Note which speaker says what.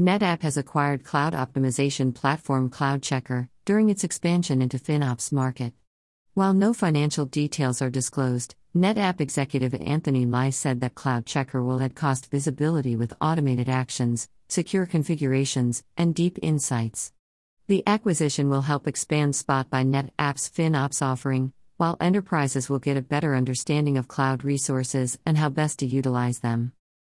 Speaker 1: NetApp has acquired cloud optimization platform CloudChekr during its expansion into FinOps market. While no financial details are disclosed, NetApp executive Anthony Lye said that CloudChekr will add cost visibility with automated actions, secure configurations, and deep insights. The acquisition will help expand Spot by NetApp's FinOps offering, while enterprises will get a better understanding of cloud resources and how best to utilize them.